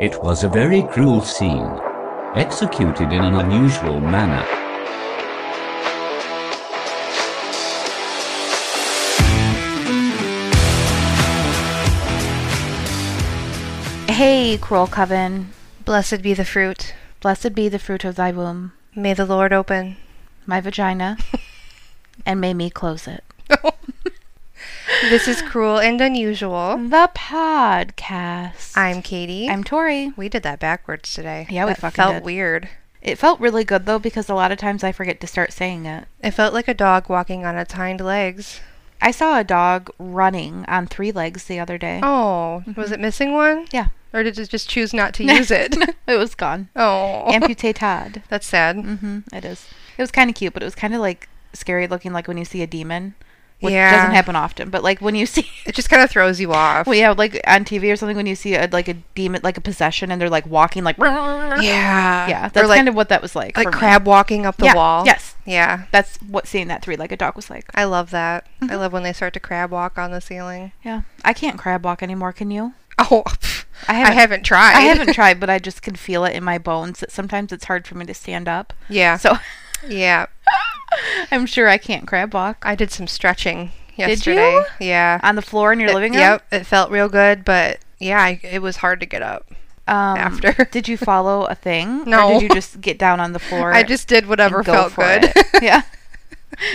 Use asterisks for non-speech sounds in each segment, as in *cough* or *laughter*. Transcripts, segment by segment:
It was a very cruel scene, executed in an unusual manner. Hey, cruel coven, Blessed be the fruit. blessed be the fruit of thy womb, May the Lord open. my vagina, *laughs* and may me close it. *laughs* This is cruel and unusual. The podcast. I'm Katie. I'm Tori. we did that backwards today. Yeah, we That fucking felt did. weird. It felt really good though because a lot of times I forget to start saying it. It felt like a dog walking on its hind legs. I saw a dog running on three legs the other day. Oh, was it missing one? Yeah. Or did it just choose not to *laughs* use it? it was gone. oh, Amputated. *laughs* that's sad. mm-hmm. It is. It was kind of cute, but it was kind of like scary looking, like when you see a demon, which Yeah. doesn't happen often. But like when you see *laughs* It just kind of throws you off. Well, yeah, like on TV or something when you see a, like a demon, like a possession, and they're like walking, like yeah, Yeah. that's like, kind of what that was like. like for me. crab walking up the Yeah, wall. Yes, Yeah. that's what seeing that three-legged dog was like. I love that. Mm-hmm. I love when they start to crab walk on the ceiling. Yeah, I can't crab walk anymore. Can you? *laughs* Oh, I I haven't. haven't, tried. I *laughs* haven't tried, but I just can feel it in my bones that sometimes it's hard for me to stand up. yeah. So yeah. *laughs* I'm sure I can't crab walk I did some stretching Did yesterday. you? Yeah. on the floor in your It- living room. Yep, it felt real good, but yeah, I, it was hard to get up. Um, After. *laughs* did you follow a thing? No. Or did you just get down on the floor? *laughs* I just did whatever felt good. yeah.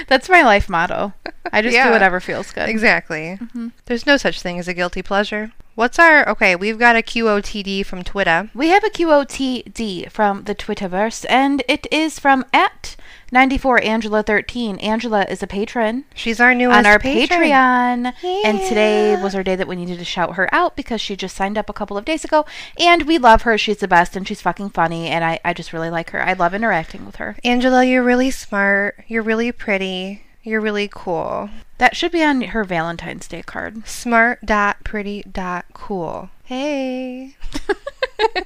That's my life motto. I just Yeah. do whatever feels good. exactly. Mm-hmm. There's no such thing as a guilty pleasure. What's our okay? We've got a QOTD from Twitter. We have a QOTD from the Twitterverse, and it is from at 94 Angela 13. Angela is a patron She's our newest on our patron. Patreon, and today was our day that we needed to shout her out because she just signed up a couple of days ago, and we love her. She's the best, and she's fucking funny, and I, I just really like her. I love interacting with her. Angela, you're really smart. You're really pretty. You're really cool. That should be on her Valentine's Day card. Smart dot pretty dot cool. Hey. *laughs*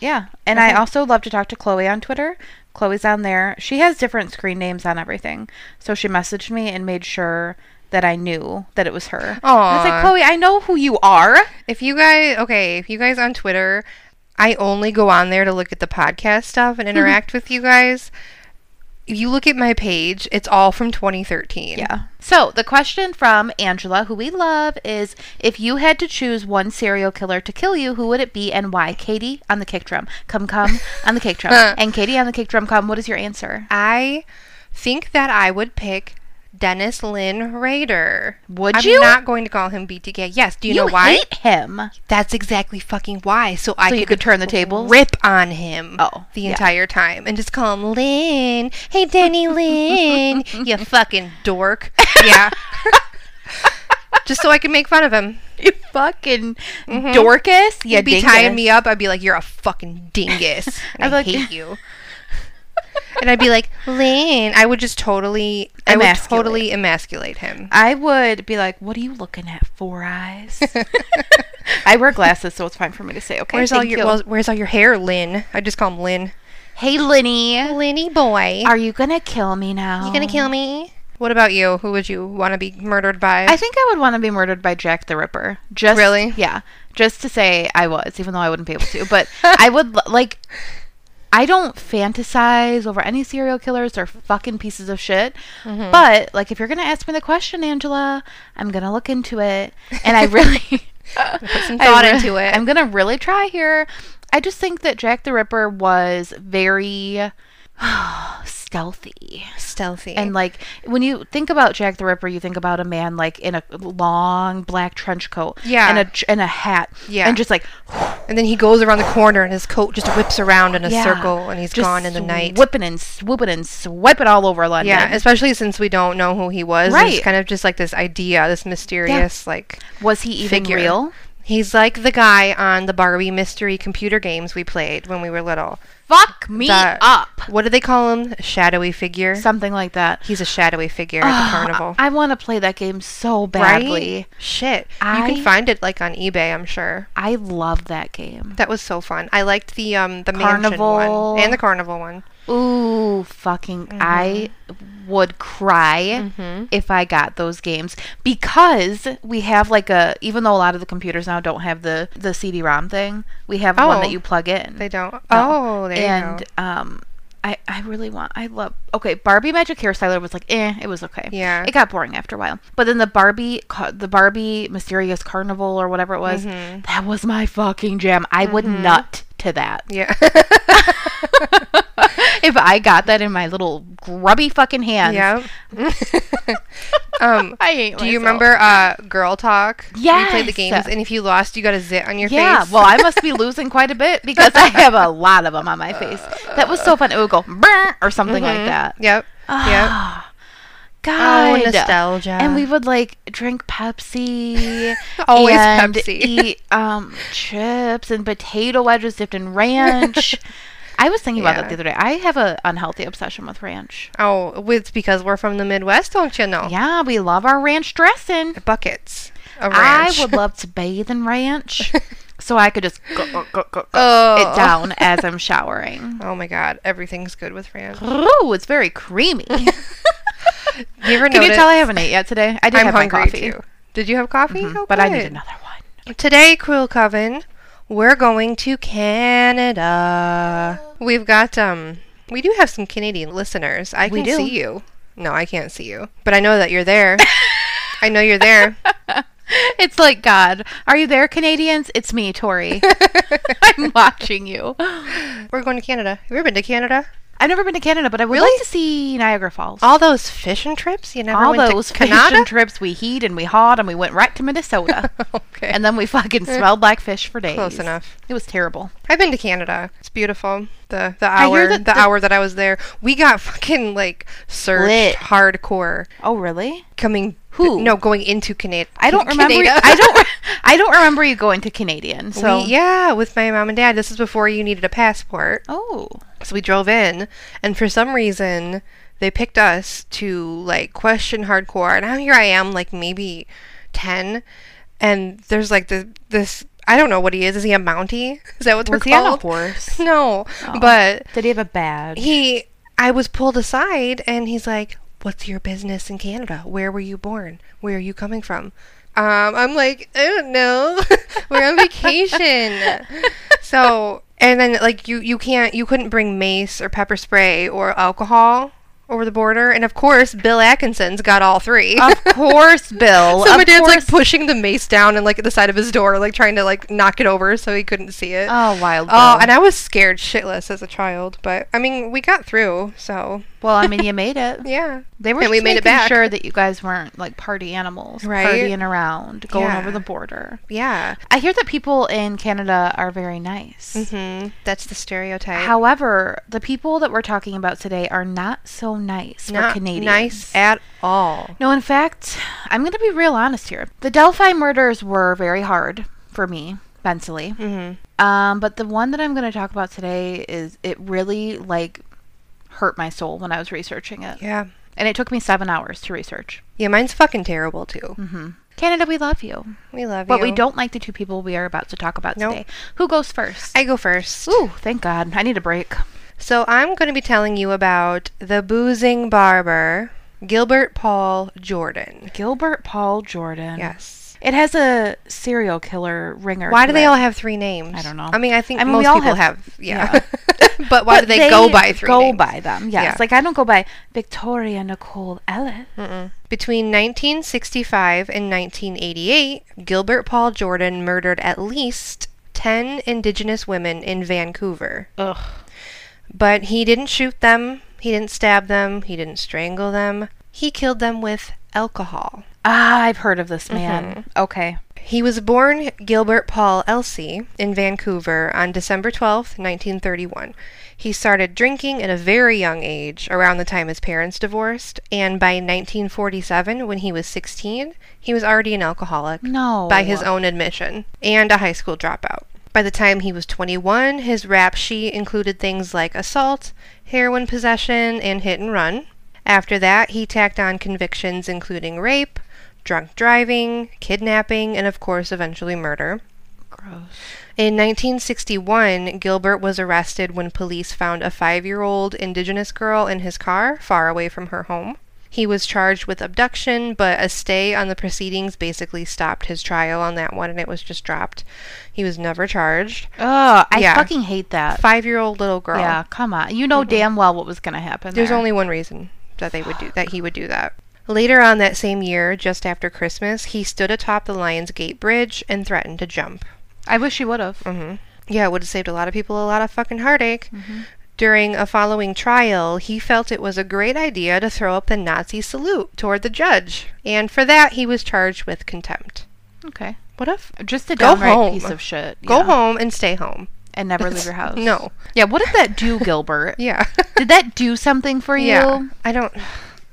Yeah, and I also love to talk to Chloe on Twitter. Chloe's on there. She has different screen names on everything. So she messaged me and made sure that I knew that it was her. Oh, I was like, Chloe, I know who you are. If you guys, okay, if you guys on Twitter, I only go on there to look at the podcast stuff and interact *laughs* with you guys. If you look at my page, it's all from 2013. Yeah. So the question from Angela, who we love, is if you had to choose one serial killer to kill you, who would it be and why? Katie on the kick drum. Come, come on the kick drum. *laughs* and Katie on the kick drum, come. What is your answer? I think that I would pick Dennis Lynn Rader. Would you I'm not going to call him BTK. Yes. Do you, know why? hate him. That's exactly fucking why. So, I So you could turn the tables? rip on him Oh, the yeah. entire time and just call him Lynn. Hey, Denny *laughs* Lynn, you *laughs* fucking dork. *laughs* Yeah. just so I can make fun of him. You fucking mm-hmm. Dorcas. Yeah, You'd be tying me up. I'd be like, "You're a fucking dingus. I'd I be like- hate you." And I'd be like, "Lynn," I would just totally, I would totally emasculate him. I would be like, "What are you looking at? Four eyes." *laughs* I wear glasses, so it's fine for me to say, "Okay, where's all your you." well, Where's all your hair, Lynn? I just call him Lynn. hey, Linny, Linny boy, are you gonna kill me now? you gonna kill me? What about you? Who would you want to be murdered by? I think I would want to be murdered by Jack the Ripper. Just Really? yeah, just to say I was, even though I wouldn't be able to. But *laughs* I would like. I don't fantasize over any serial killers. They're fucking pieces of shit. Mm-hmm. But like, if you're gonna ask me the question, Angela, I'm gonna look into it, and I really put *laughs* *laughs* some thought re- into it. I'm gonna really try here. I just think that Jack the Ripper was very *sighs* stealthy. stealthy. And like when you think about Jack the Ripper, you think about a man like in a long black trench coat, Yeah. and a and a hat, Yeah. and just like And then he goes around the corner and his coat just whips around in a yeah, circle and he's gone in the night. whipping and swooping and swiping all over London. Yeah, especially since we don't know who he was. Right. It's kind of just like this idea, this mysterious, like, was he even figure. real? He's like the guy on the Barbie mystery computer games we played when we were little. fuck me That- up. What do they call him? A shadowy figure. Something like that. He's a shadowy figure at the carnival. I want to play that game so badly. Right? Shit. you I- can find it like on eBay, I'm sure. I love that game. That was so fun. I liked the um the Carnival. mansion one and the carnival one. Ooh, fucking! Mm-hmm. I would cry if I got those games because we have like a. Even though a lot of the computers now don't have the the CD-ROM thing, we have one Oh. that you plug in. They don't. Oh, there and you go. um, I I really want. I love. Okay, Barbie Magic Hairstyler was like, eh, it was okay. Yeah. it got boring after a while. But then the Barbie, the Barbie Mysterious Carnival or whatever it was, Mm-hmm. that was my fucking jam. I would nut to that. Yeah. *laughs* *laughs* if I got that in my little grubby fucking hands. yeah. *laughs* um I hate do you remember uh Girl Talk? You played the games and if you lost you got a zit on your Yeah, face. well, I *laughs* must be losing quite a bit because I have a lot of them on my face. That was so fun. It would go or something like that. Yep. Yep. Ah, Oh, God. nostalgia. And we would like drink Pepsi. *laughs* Always and Pepsi. Eat um, chips and potato wedges dipped in ranch. I was thinking about that the other day. I have a unhealthy obsession with ranch. Oh, it's because we're from the Midwest, don't you know? Yeah, we love our ranch dressing. Buckets of I would love to *laughs* bathe in ranch, *laughs* so I could just go, go, go, go, go Oh. it down as I'm showering. *laughs* Oh my god, everything's good with ranch. Ooh, it's very creamy. You ever Can you tell I haven't ate yet today? I did I'm have my coffee, too. Did you have coffee? Mhm, Oh, but I need another one. Today, Cruel Coven, we're going to Canada. We've got um, we do have some Canadian listeners. I We can do. see you. No, I can't see you, but I know that you're there. *laughs* I know you're there. *laughs* It's like God. Are you there, Canadians? It's me, Tori. *laughs* I'm watching you. We're going to Canada. Have you ever been to Canada? I've never been to Canada, but I would Really? like to see Niagara Falls. All those fishing trips? You never All those fishing trips we heat and we hawed and we went right to Minnesota. *laughs* okay. and then we fucking smelled like fish for days. Close enough. It was terrible. I've been to Canada. It's beautiful. The the hour that the, the- hour that I was there, we got fucking like searched Lit. hardcore Oh, really? coming. Who? No, going into Canada. I don't remember. Canada. I don't. *laughs* I don't remember you going to Canadian. So We- yeah, with my mom and dad. This is before you needed a passport. Oh, So we drove in, and for some reason, they picked us to like question hardcore. And now here I am, like maybe ten, and there's like the this. I don't know what he is. Is he a Mountie? Is that what they're was he on a horse? *laughs* No, Oh. but Did he have a badge? he. I was pulled aside, and he's like, "What's your business in Canada? Where were you born? Where are you coming from?" Um, I'm like, I don't know. *laughs* We're on vacation. *laughs* so, and then like you, you can't, you couldn't bring mace or pepper spray or alcohol over the border. And of course, Bill Atkinson's got all three. of *laughs* course, Bill. so of my dad's course. like pushing the mace down and like at the side of his door, like trying to like knock it over so he couldn't see it. Oh, wild. Oh, Bill. and I was scared shitless as a child, but I mean, we got through, so well, I mean, you made it. *laughs* yeah. They were And we made it back. sure that you guys weren't like party animals, Right. partying around, going Yeah. over the border. Yeah. I hear that people in Canada are very nice. hmm That's the stereotype. However, the people that we're talking about today are not so nice Not for Canadians. nice at all. No, in fact, I'm going to be real honest here. The Delphi murders were very hard for me mentally. hmm Um, but the one that I'm going to talk about today is it really like hurt my soul when I was researching it, Yeah. and it took me seven hours to research. Yeah, mine's fucking terrible too. hmm Canada, we love you, We love but you. But we don't like the two people we are about to talk about Nope. today. Who goes first? I go first. Ooh, thank God! I need a break. So I'm going to be telling you about the boozing barber, Gilbert Paul Jordan. Gilbert Paul Jordan. Yes. It has a serial killer ringer. Why do they it. all have three names? I don't know. I mean, I think I mean, most people have- have, yeah. *laughs* but why But do they, go by three Go names? by them. Yes. Yeah. Like I don't go by Victoria Nicole Ellis. Mm-mm. Between 1965 and 1988, Gilbert Paul Jordan murdered at least 10 indigenous women in Vancouver. Ugh. But he didn't shoot them, he didn't stab them, he didn't strangle them. He killed them with alcohol. Ah, I've heard of this Mm-hmm. man. Okay. He was born Gilbert Paul Elsey in Vancouver on December 12th, 1931. He started drinking at a very young age, around the time his parents divorced, and by 1947, when he was 16, he was already an alcoholic No. by his own admission and a high school dropout. By the time he was 21, his rap sheet included things like assault, heroin possession, and hit and run. After that, he tacked on convictions including rape, drunk driving, kidnapping, and of course, eventually murder. Gross. In 1961, Gilbert was arrested when police found a five year old indigenous girl in his car far away from her home. He was charged with abduction, but a stay on the proceedings basically stopped his trial on that one and it was just dropped. He was never charged. Oh, I Yeah. fucking hate that. Five year old little girl. Yeah, come on. You know damn well what was gonna happen. There's there. only one reason that they would do that he would do that. Later on that same year, just after Christmas, he stood atop the Lions Gate Bridge and threatened to jump. I wish he would have. hmm Yeah, it would have saved a lot of people a lot of fucking heartache. During a following trial, he felt it was a great idea to throw up the Nazi salute toward the judge, and for that he was charged with contempt. Okay. What if? Just a downright home. piece of shit. Go yeah. home and stay home. and never leave *laughs* your house. No. Yeah. What did that do, Gilbert? *laughs* Yeah. Did that do something for you? Yeah. I don't.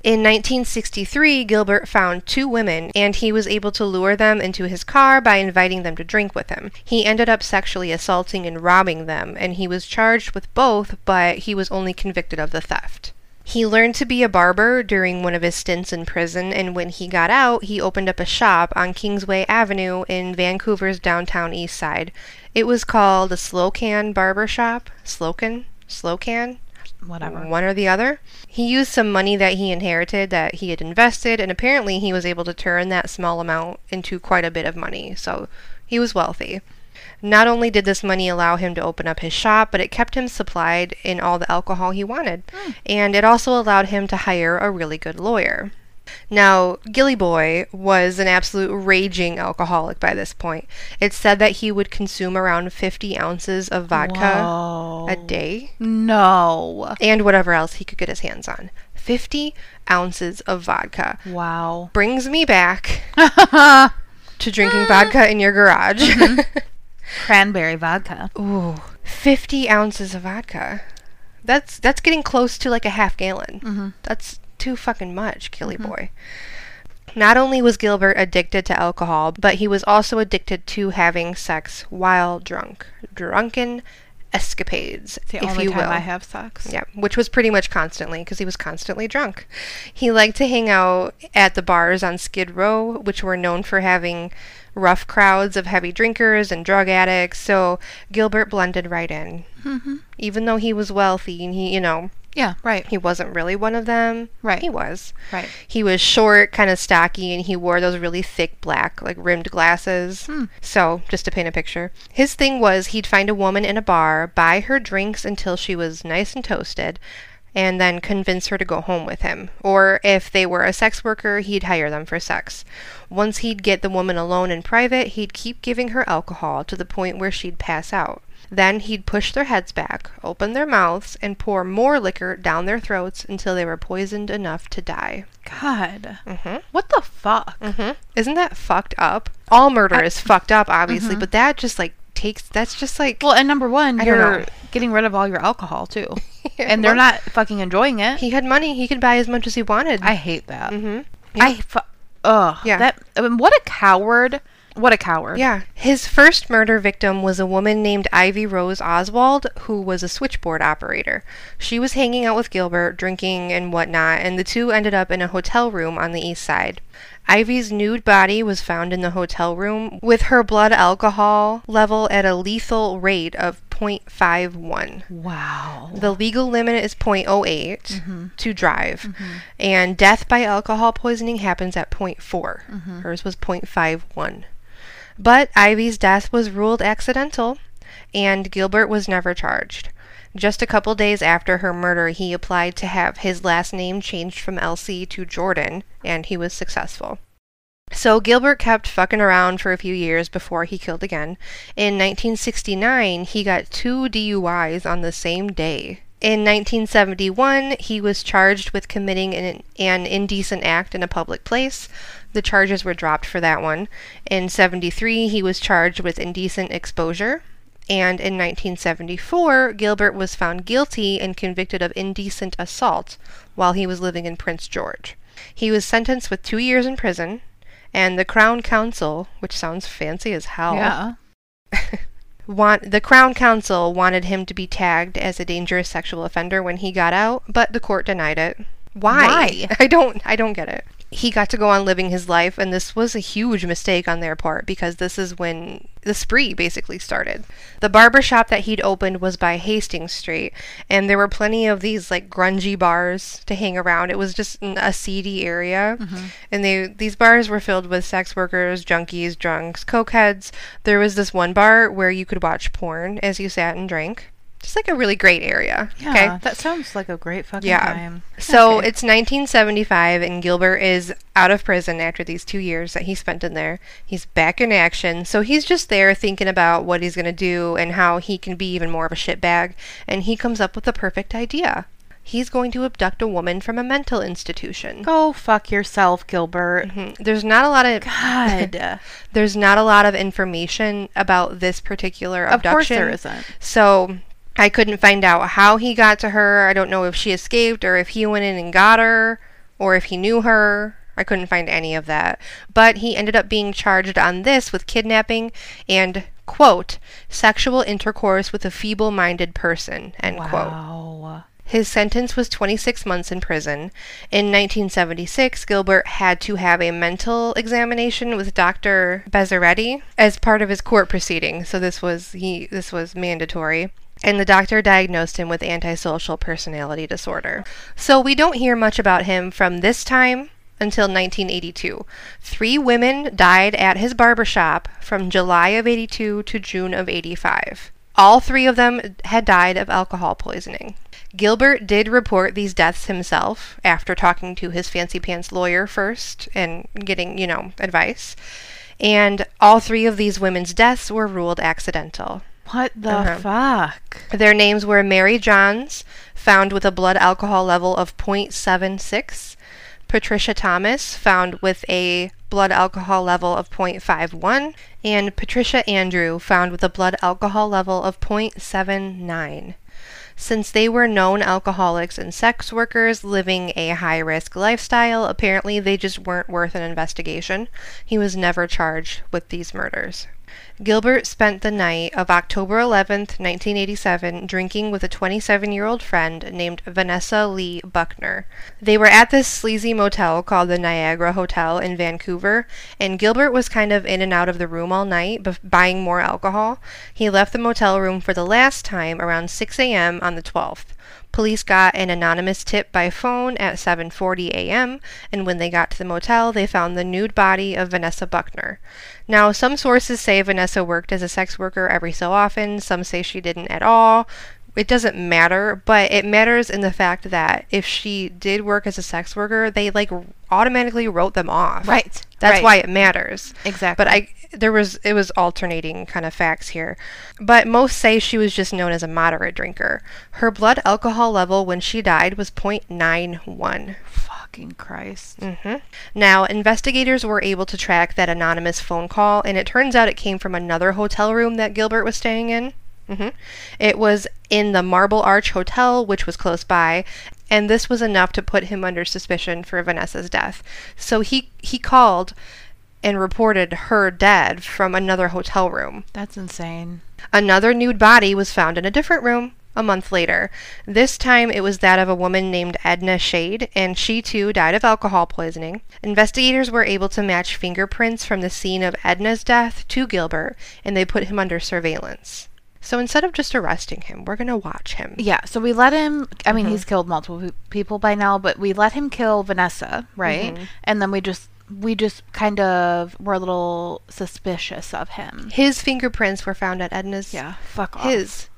In 1963, Gilbert found two women, and he was able to lure them into his car by inviting them to drink with him. He ended up sexually assaulting and robbing them, and he was charged with both, but he was only convicted of the theft. He learned to be a barber during one of his stints in prison, and when he got out, he opened up a shop on Kingsway Avenue in Vancouver's downtown east side. It was called a Slocan Barber Shop. Slocan? Slocan? Whatever. one or the other. He used some money that he inherited that he had invested, and apparently he was able to turn that small amount into quite a bit of money, so he was wealthy. Not only did this money allow him to open up his shop, but it kept him supplied in all the alcohol he wanted, hmm. and it also allowed him to hire a really good lawyer. Now, Gilly Boy was an absolute raging alcoholic by this point. It's said that he would consume around 50 ounces of vodka Whoa. a day No. and whatever else he could get his hands on. 50 ounces of vodka. Wow. Brings me back *laughs* to drinking vodka in your garage. *laughs* Cranberry vodka. Ooh, 50 ounces of vodka. That's that's getting close to like a half gallon. Mm-hmm. That's too fucking much, Killy boy. Not only was Gilbert addicted to alcohol, but he was also addicted to having sex while drunk. Drunken escapades, It's the if only you time will. I have sex. Yeah, which was pretty much constantly because he was constantly drunk. He liked to hang out at the bars on Skid Row, which were known for having rough crowds of heavy drinkers and drug addicts. So Gilbert blended right in. Mm-hmm. Even though he was wealthy and he, you know, Yeah. Right. he wasn't really one of them. Right. He was. Right. He was short, kind of stocky, and he wore those really thick black, like rimmed glasses. Hmm. So, just to paint a picture, his thing was he'd find a woman in a bar, buy her drinks until she was nice and toasted, and then convince her to go home with him. Or if they were a sex worker, he'd hire them for sex. Once he'd get the woman alone in private, he'd keep giving her alcohol to the point where she'd pass out. Then he'd push their heads back, open their mouths, and pour more liquor down their throats until they were poisoned enough to die. God. Mm-hmm. What the fuck? Mm-hmm. Isn't that fucked up? All murder is fucked up, obviously, but that just like takes. That's just like. Well, and number one, I you're *laughs* getting rid of all your alcohol too, *laughs* and they're not fucking enjoying it. He had money. He could buy as much as he wanted. I hate that. Mm-hmm. I fu- ugh. Yeah. That I mean, what a coward. What a coward. Yeah. His first murder victim was a woman named Ivy Rose Oswald, who was a switchboard operator. She was hanging out with Gilbert, drinking and whatnot, and the two ended up in a hotel room on the east side. Ivy's nude body was found in the hotel room with her blood alcohol level at a lethal rate of 0.51. Wow. The legal limit is 0.08 mm-hmm. to drive, mm-hmm. and death by alcohol poisoning happens at 0.4. Mm-hmm. Hers was 0.51. But Ivy's death was ruled accidental, and Gilbert was never charged. Just a couple days after her murder, he applied to have his last name changed from Elsie to Jordan, and he was successful. So Gilbert kept fucking around for a few years before he killed again. In 1969, he got two DUIs on the same day. In 1971, he was charged with committing an, an indecent act in a public place. The charges were dropped for that one. In 73, he was charged with indecent exposure. And in 1974, Gilbert was found guilty and convicted of indecent assault while he was living in Prince George. He was sentenced with two years in prison, and the Crown Counsel, which sounds fancy as hell, Yeah. *laughs* Want the Crown Counsel wanted him to be tagged as a dangerous sexual offender when he got out, but the court denied it. Why? Why? *laughs* I don't I don't get it. He got to go on living his life and this was a huge mistake on their part because this is when the spree basically started. The barber shop that he'd opened was by Hastings Street and there were plenty of these like grungy bars to hang around. It was just a seedy area. Mm-hmm. And they these bars were filled with sex workers, junkies, drunks, cokeheads. There was this one bar where you could watch porn as you sat and drank. Just like a really great area. Yeah, that sounds like a great fucking Yeah. time. So Okay. it's 1975, and Gilbert is out of prison after these two years that he spent in there. He's back in action. So he's just there thinking about what he's going to do and how he can be even more of a shitbag. And he comes up with the perfect idea. He's going to abduct a woman from a mental institution. go fuck yourself, Gilbert. Mhm. There's not a lot of God, *laughs* there's not a lot of information about this particular of abduction. course there isn't. So I couldn't find out how he got to her. I don't know if she escaped or if he went in and got her or if he knew her. I couldn't find any of that. But he ended up being charged on this with kidnapping and, quote, sexual intercourse with a feeble minded person, end quote. His sentence was 26 months in prison. In 1976, Gilbert had to have a mental examination with Dr. Bezzaretti as part of his court proceeding. So this was he this was mandatory. And the doctor diagnosed him with antisocial personality disorder. So we don't hear much about him from this time until 1982. Three women died at his barber shop from July of 82 to June of 85. All three of them had died of alcohol poisoning. Gilbert did report these deaths himself after talking to his fancy pants lawyer first and getting, you know, advice. And all three of these women's deaths were ruled accidental. What the Uh-huh. fuck? Their names were Mary Johns, found with a blood alcohol level of 0.76, Patricia Thomas, found with a blood alcohol level of 0.51, and Patricia Andrew, found with a blood alcohol level of 0.79. Since they were known alcoholics and sex workers living a high risk lifestyle, apparently they just weren't worth an investigation. He was never charged with these murders. Gilbert spent the night of October 11th, 1987, drinking with a 27 year old friend named Vanessa Lee Buckner. They were at this sleazy motel called the Niagara Hotel in Vancouver, and Gilbert was kind of in and out of the room all night, buying more alcohol. He left the motel room for the last time around 6 a.m. on the 12th. Police got an anonymous tip by phone at 7:40 a.m., and when they got to the motel, they found the nude body of Vanessa Buckner. Now, some sources say Vanessa worked as a sex worker every so often, some say she didn't at all. It doesn't matter, but it matters in the fact that if she did work as a sex worker, they like automatically wrote them off. Right, That's right. why it matters. Exactly. But I there was it was alternating kind of facts here. But most say she was just known as a moderate drinker. Her blood alcohol level when she died was 0.91. Fucking Christ. mm-hmm. Now, investigators were able to track that anonymous phone call, and it turns out it came from another hotel room that Gilbert was staying in. hmm It was in the Marble Arch Hotel, which was close by, and this was enough to put him under suspicion for Vanessa's death. So he he called and reported her dead from another hotel room. That's insane. Another nude body was found in a different room a month later. This time it was that of a woman named Edna Shade, and she too died of alcohol poisoning. Investigators were able to match fingerprints from the scene of Edna's death to Gilbert, and they put him under surveillance. So instead of just arresting him, we're going to watch him. Yeah, so we let him. I Mm-hmm. mean, he's killed multiple people by now, but we let him kill Vanessa, right? Mm-hmm. And then we just we just kind of were a little suspicious of him. His fingerprints were found at Edna's. Yeah, fuck off. His.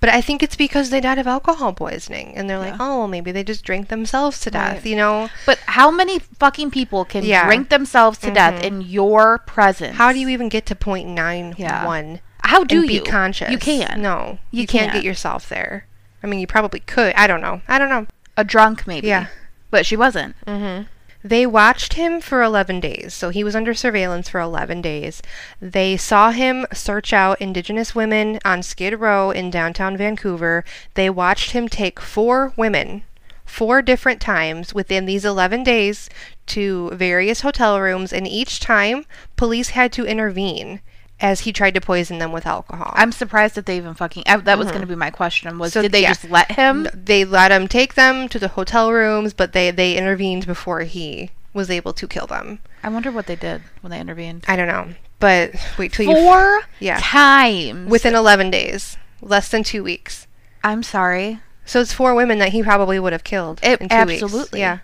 But I think it's because they died of alcohol poisoning, and they're like, oh, maybe they just drank themselves to death, Right. you know? But how many fucking people can Yeah. drink themselves to death Mhm. in your presence? How do you even get to point nine Yeah. one? How do you be conscious? You can't. No, You you, can't can't. get yourself there. I mean, you probably could. I don't know. I don't know. A drunk, maybe. Yeah. But she wasn't. Mm-hmm. They watched him for 11 days, so he was under surveillance for 11 days. They saw him search out Indigenous women on Skid Row in downtown Vancouver. They watched him take four women, four different times within these 11 days, to various hotel rooms, and each time police had to intervene as he tried to poison them with alcohol. I'm surprised that they even fucking. I, that was going to be my question. Was Mm-hmm. So, did they yeah. just let him? they let him take them to the hotel rooms, but they they intervened before he was able to kill them. I wonder what they did when they intervened. I don't know, but wait till you Four yeah. times. within 11 days, less than 2 weeks. I'm sorry. So it's four women that he probably would have killed It- in 2 weeks. absolutely. Yeah.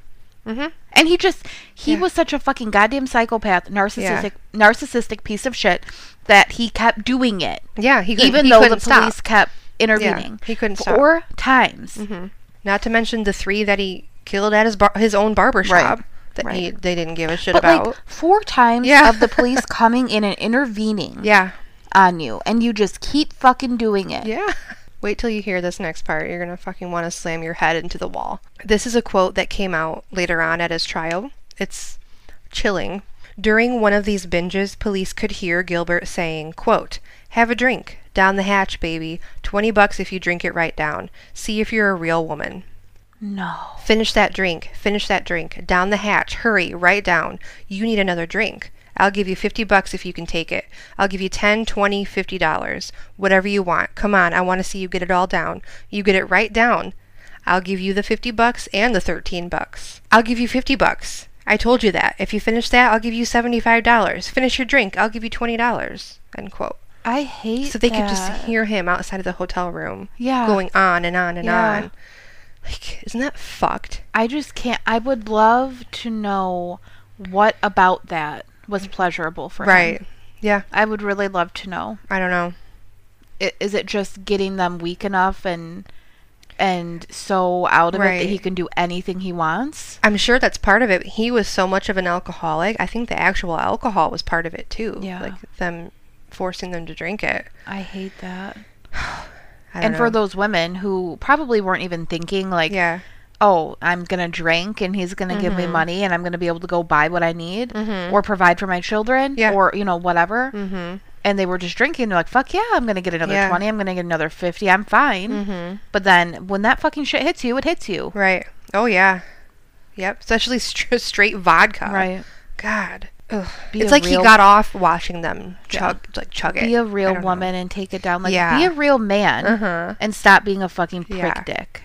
Mhm. And he just he Yeah. was such a fucking goddamn psychopath, narcissistic narcissistic piece of shit that he kept doing it. Yeah, he couldn't, even he though the police stop. kept intervening. he couldn't stop. Four times. Mm-hmm. Not to mention the 3 that he killed at his bar- his own barber shop that he they didn't give a shit But about. like four times Yeah. of the police *laughs* coming in and intervening yeah. on you and you just keep fucking doing it. Yeah. *laughs* Wait till you hear this next part. You're going to fucking want to slam your head into the wall. This is a quote that came out later on at his trial. It's chilling. During one of these binges, police could hear Gilbert saying, quote, Have a drink. Down the hatch, baby. 20 bucks if you drink it right down. See if you're a real woman. No. Finish that drink. Finish that drink. Down the hatch. Hurry. Right down. You need another drink. I'll give you 50 bucks if you can take it. I'll give you 10, 20, 50 dollars. Whatever you want. Come on. I want to see you get it all down. You get it right down. I'll give you the 50 bucks and the 13 bucks. I'll give you 50 bucks. I told you that. If you finish that, I'll give you $75. Finish your drink. I'll give you $20. End quote. I hate that. So they could just hear him outside of the hotel room. Yeah. Going on and on and Yeah. on. Like, isn't that fucked? I just can't. I would love to know what about that was pleasurable for Right. him. Right. Yeah. I would really love to know. I don't know. Is it just getting them weak enough and and so out of it that he can do anything he wants? I'm sure that's part of it. He was so much of an alcoholic. I think the actual alcohol was part of it too. Yeah. Like them forcing them to drink it. I hate that. *sighs* I *sighs* And for those women who probably weren't even thinking like, yeah. oh, I'm gonna drink and he's gonna give me Mhm. money and I'm gonna be able to go buy what I need Mhm. or provide for my children Yeah. or you know whatever. Mm-hmm. And they were just drinking. They're like, fuck yeah, I'm gonna get another Yeah. twenty. I'm gonna get another fifty. I'm fine. Mm-hmm. But then when that fucking shit hits you, it hits you. Right. Oh yeah. Yep. Especially *laughs* str- straight vodka. Right. God. Ugh. It's like he got off watching them chug, like chug it. Be a real don't know. woman and take it down. Like Yeah. be a real man Uh-huh. and stop being a fucking prick Yeah. dick.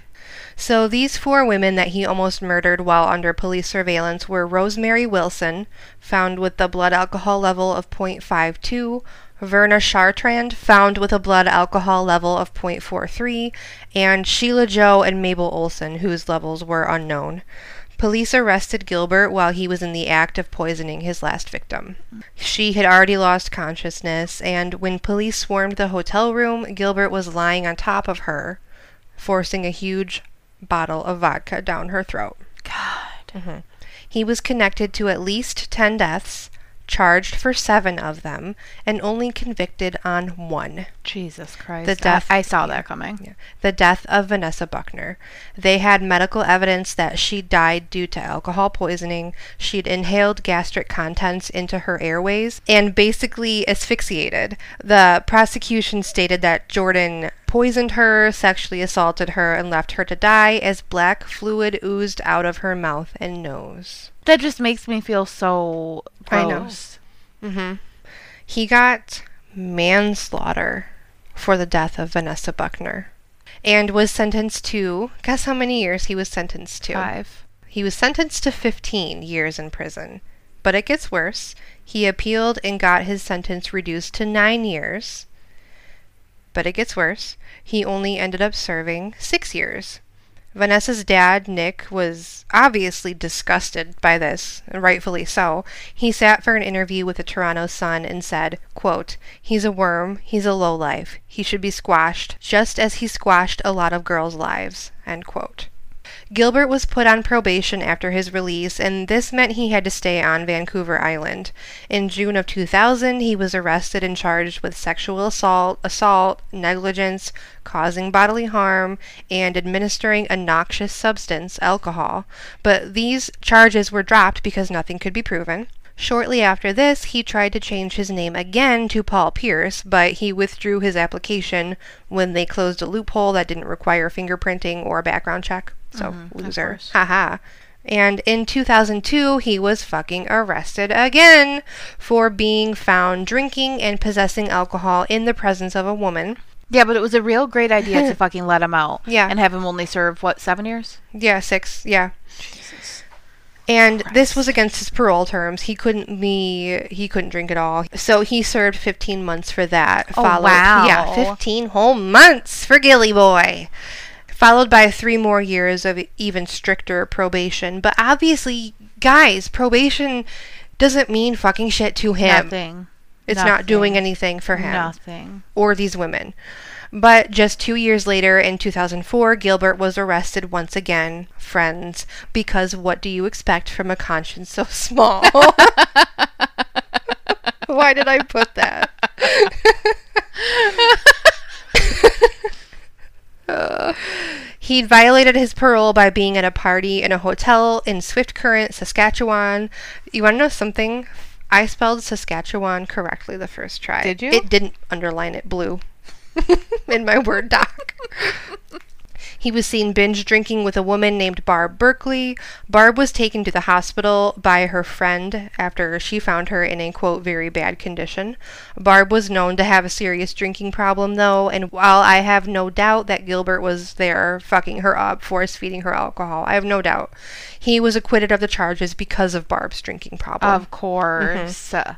So these four women that he almost murdered while under police surveillance were Rosemary Wilson, found with the blood alcohol level of 0.52, Verna Chartrand, found with a blood alcohol level of 0.43, and Sheila Joe and Mabel Olson, whose levels were unknown. Police arrested Gilbert while he was in the act of poisoning his last victim. She had already lost consciousness, and when police swarmed the hotel room, Gilbert was lying on top of her, forcing a huge bottle of vodka down her throat. God. Mm-hmm. He was connected to at least 10 deaths, charged for seven of them, and only convicted on one Jesus Christ. The death- I, I saw that coming. yeah, the death of Vanessa Buckner. They had medical evidence that she died due to alcohol poisoning. She'd inhaled gastric contents into her airways and basically asphyxiated. The prosecution stated that Jordan poisoned her, sexually assaulted her, and left her to die as black fluid oozed out of her mouth and nose. That just makes me feel so I know. gross. hmm He got manslaughter for the death of Vanessa Buckner and was sentenced to guess how many years he was sentenced to? Five. He was sentenced to 15 years in prison. But it gets worse. He appealed and got his sentence reduced to 9 years. But it gets worse. He only ended up serving 6 years. Vanessa's dad, Nick, was obviously disgusted by this, rightfully so. He sat for an interview with the Toronto Sun and said, quote, He's a worm, he's a lowlife. He should be squashed, just as he squashed a lot of girls' lives. End quote. Gilbert was put on probation after his release, and this meant he had to stay on Vancouver Island. In June of 2000, he was arrested and charged with sexual assault, assault, negligence, causing bodily harm, and administering a noxious substance, alcohol. But these charges were dropped because nothing could be proven. Shortly after this, he tried to change his name again to Paul Pierce, but he withdrew his application when they closed a loophole that didn't require fingerprinting or a background check. So, Mhm, of loser. Haha. And in 2002, he was fucking arrested again for being found drinking and possessing alcohol in the presence of a woman. Yeah, but it was a real great idea to *laughs* fucking let him out. Yeah. And have him only serve, what, seven years? Yeah, six. Yeah. And this was against his parole terms. He couldn't be. He couldn't drink at all. So he served 15 months for that. Oh, wow. Yeah, 15 whole months for Gilly Boy. Followed by three more years of even stricter probation. But obviously, guys, probation doesn't mean fucking shit to him. Nothing. It's not doing anything for him Nothing. or these women. But just two years later, in 2004, Gilbert was arrested once again, friends, because what do you expect from a conscience so *laughs* small? *laughs* Why did I put that? *laughs* Uh, He'd violated his parole by being at a party in a hotel in Swift Current, Saskatchewan. You want to know something? I spelled Saskatchewan correctly the first try. Did you? It didn't underline it blue *laughs* in my Word doc. He was seen binge drinking with a woman named Barb Berkeley. Barb was taken to the hospital by her friend after she found her in a quote very bad condition. Barb was known to have a serious drinking problem though, and while I have no doubt that Gilbert was there fucking her up, force feeding her alcohol, I have no doubt. He was acquitted of the charges because of Barb's drinking problem. Of course. Mm-hmm.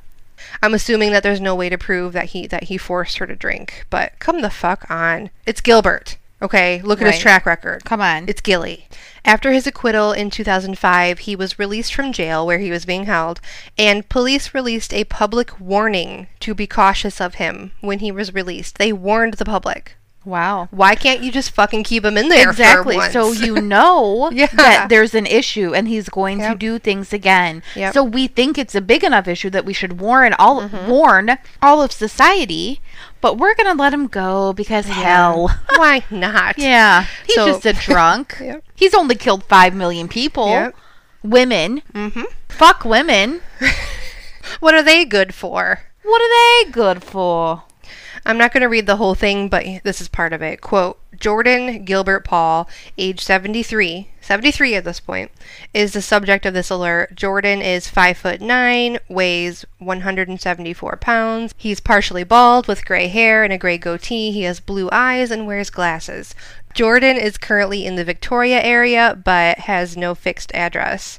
I'm assuming that there's no way to prove that he that he forced her to drink, but come the fuck on. It's Gilbert. Okay, look at Right. his track record. Come on. It's Gilly. After his acquittal in 2005, he was released from jail where he was being held, and police released a public warning to be cautious of him when he was released. They warned the public. Wow. Why can't you just fucking keep him in there? Exactly. So you *laughs* know Yeah. that there's an issue and he's going to do things again. Yep. So we think it's a big enough issue that we should warn all Mm-hmm. warn all of society, but we're going to let him go because hell. *laughs* Why not? Yeah. He's So- just a drunk. *laughs* Yep. He's only killed 5 million people. Yep. Women. Mm-hmm. Fuck women. What are they good for? What are they good for? I'm not going to read the whole thing, but this is part of it. Quote Jordan Gilbert Paul, age 73, 73 at this point, is the subject of this alert. Jordan is 5 foot 9, weighs 174 pounds. He's partially bald with gray hair and a gray goatee. He has blue eyes and wears glasses. Jordan is currently in the Victoria area but has no fixed address.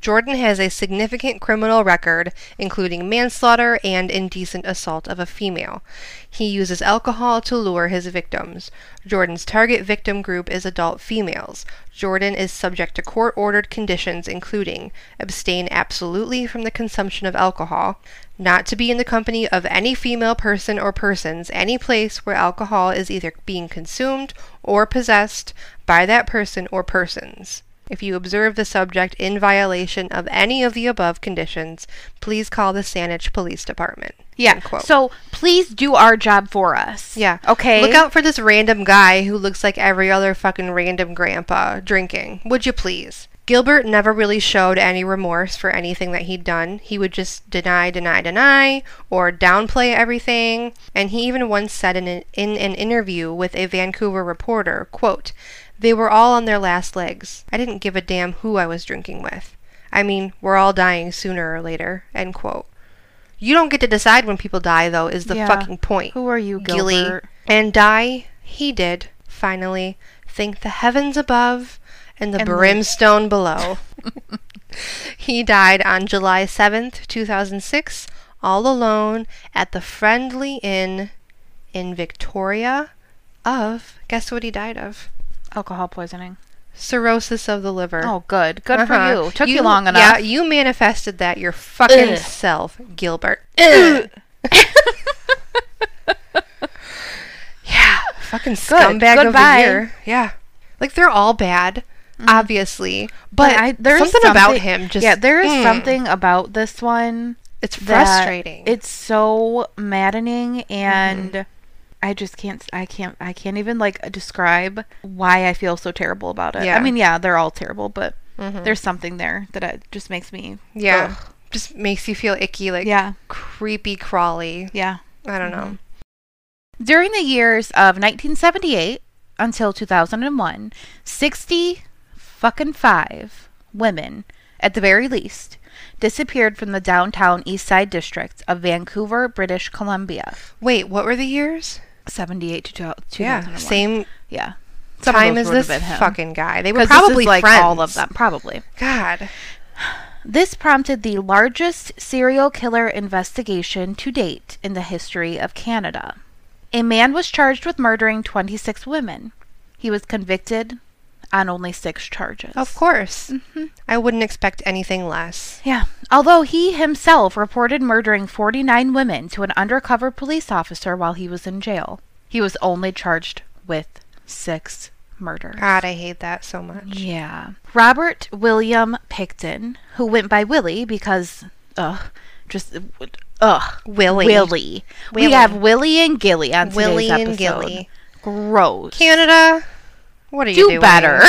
Jordan has a significant criminal record, including manslaughter and indecent assault of a female. He uses alcohol to lure his victims. Jordan's target victim group is adult females. Jordan is subject to court ordered conditions, including abstain absolutely from the consumption of alcohol, not to be in the company of any female person or persons, any place where alcohol is either being consumed or possessed by that person or persons. If you observe the subject in violation of any of the above conditions, please call the Saanich Police Department. Yeah. So please do our job for us. yeah. Okay. Look out for this random guy who looks like every other fucking random grandpa drinking. Would you please? Gilbert never really showed any remorse for anything that he'd done. He would just deny, deny, deny, or downplay everything. And he even once said in an, in an interview with a Vancouver reporter, quote, They were all on their last legs. I didn't give a damn who I was drinking with. I mean, we're all dying sooner or later, end quote. You don't get to decide when people die, though, is the Yeah. fucking point. Who are you, Gilly. And die he did, finally. Thank the heavens above and the And the- brimstone below. *laughs* he died on July 7th, 2006, all alone at the Friendly Inn in Victoria of, guess what he died of? Alcohol poisoning. Cirrhosis of the liver. Oh, good. Good for Uh-huh. you. Took you, long enough. Yeah, you manifested that your fucking Ugh. self, Gilbert. *laughs* Yeah, fucking scumbag of Goodbye. the year. Yeah, like they're all bad, obviously, but, I, there's something, about him just yeah. There is mm, something about this one. It's frustrating. It's so maddening, and Mm-hmm. I just can't. I can't. I can't even like describe why I feel so terrible about it. Yeah. I mean, yeah, they're all terrible, but Mhm. there's something there that it just makes me. yeah, ugh. just makes you feel icky, like Yeah. creepy crawly. Yeah. I don't know. During the years of 1978 until 2001, 60 fucking five women, at the very least, disappeared from the downtown East Side district of Vancouver, British Columbia. Wait, what were the years? 78 to 2001. Yeah, same Yeah. Some time as this fucking guy. They were 'Cause this is, probably like friends. all of them, probably. God. This prompted the largest serial killer investigation to date in the history of Canada. A man was charged with murdering 26 women. He was convicted on only six charges. Of course. Mm-hmm. I wouldn't expect anything less. Yeah. Although he himself reported murdering 49 women to an undercover police officer while he was in jail, he was only charged with six murders. God, I hate that so much. Yeah. Robert William Pickton, who went by Willie because, ugh, just, ugh. Willie. Willie. We have Willie and Gilly on Willie today's and. Gilly. Gross. Canada, what are you Do better.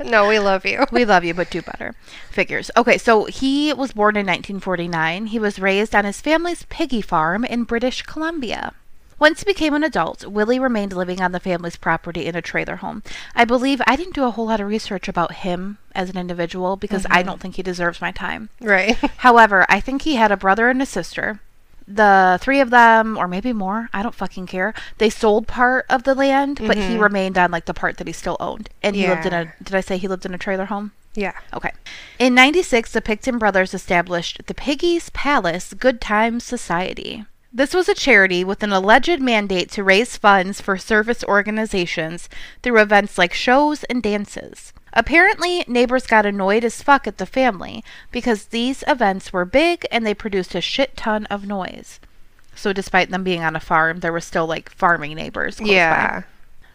*laughs* no, we love you. we love you, but do better. Figures. Okay, so he was born in 1949. He was raised on his family's piggy farm in British Columbia. Once he became an adult, Willie remained living on the family's property in a trailer home. I believe I didn't do a whole lot of research about him as an individual because I mm-hmm. don't think he deserves my time. Right. *laughs* However, I think he had a brother and a sister. The three of them, or maybe more, I don't fucking care. They sold part of the land, but he mm-hmm. remained on like the part that he still owned. And he lived in a. Did I say he lived in a trailer home? yeah. Okay. In 96, the Pickton brothers established the Piggy's Palace Good Times Society. This was a charity with an alleged mandate to raise funds for service organizations through events like shows and dances. Apparently, neighbors got annoyed as fuck at the family because these events were big and they produced a shit ton of noise. So, despite them being on a farm, there were still like farming neighbors. Close by.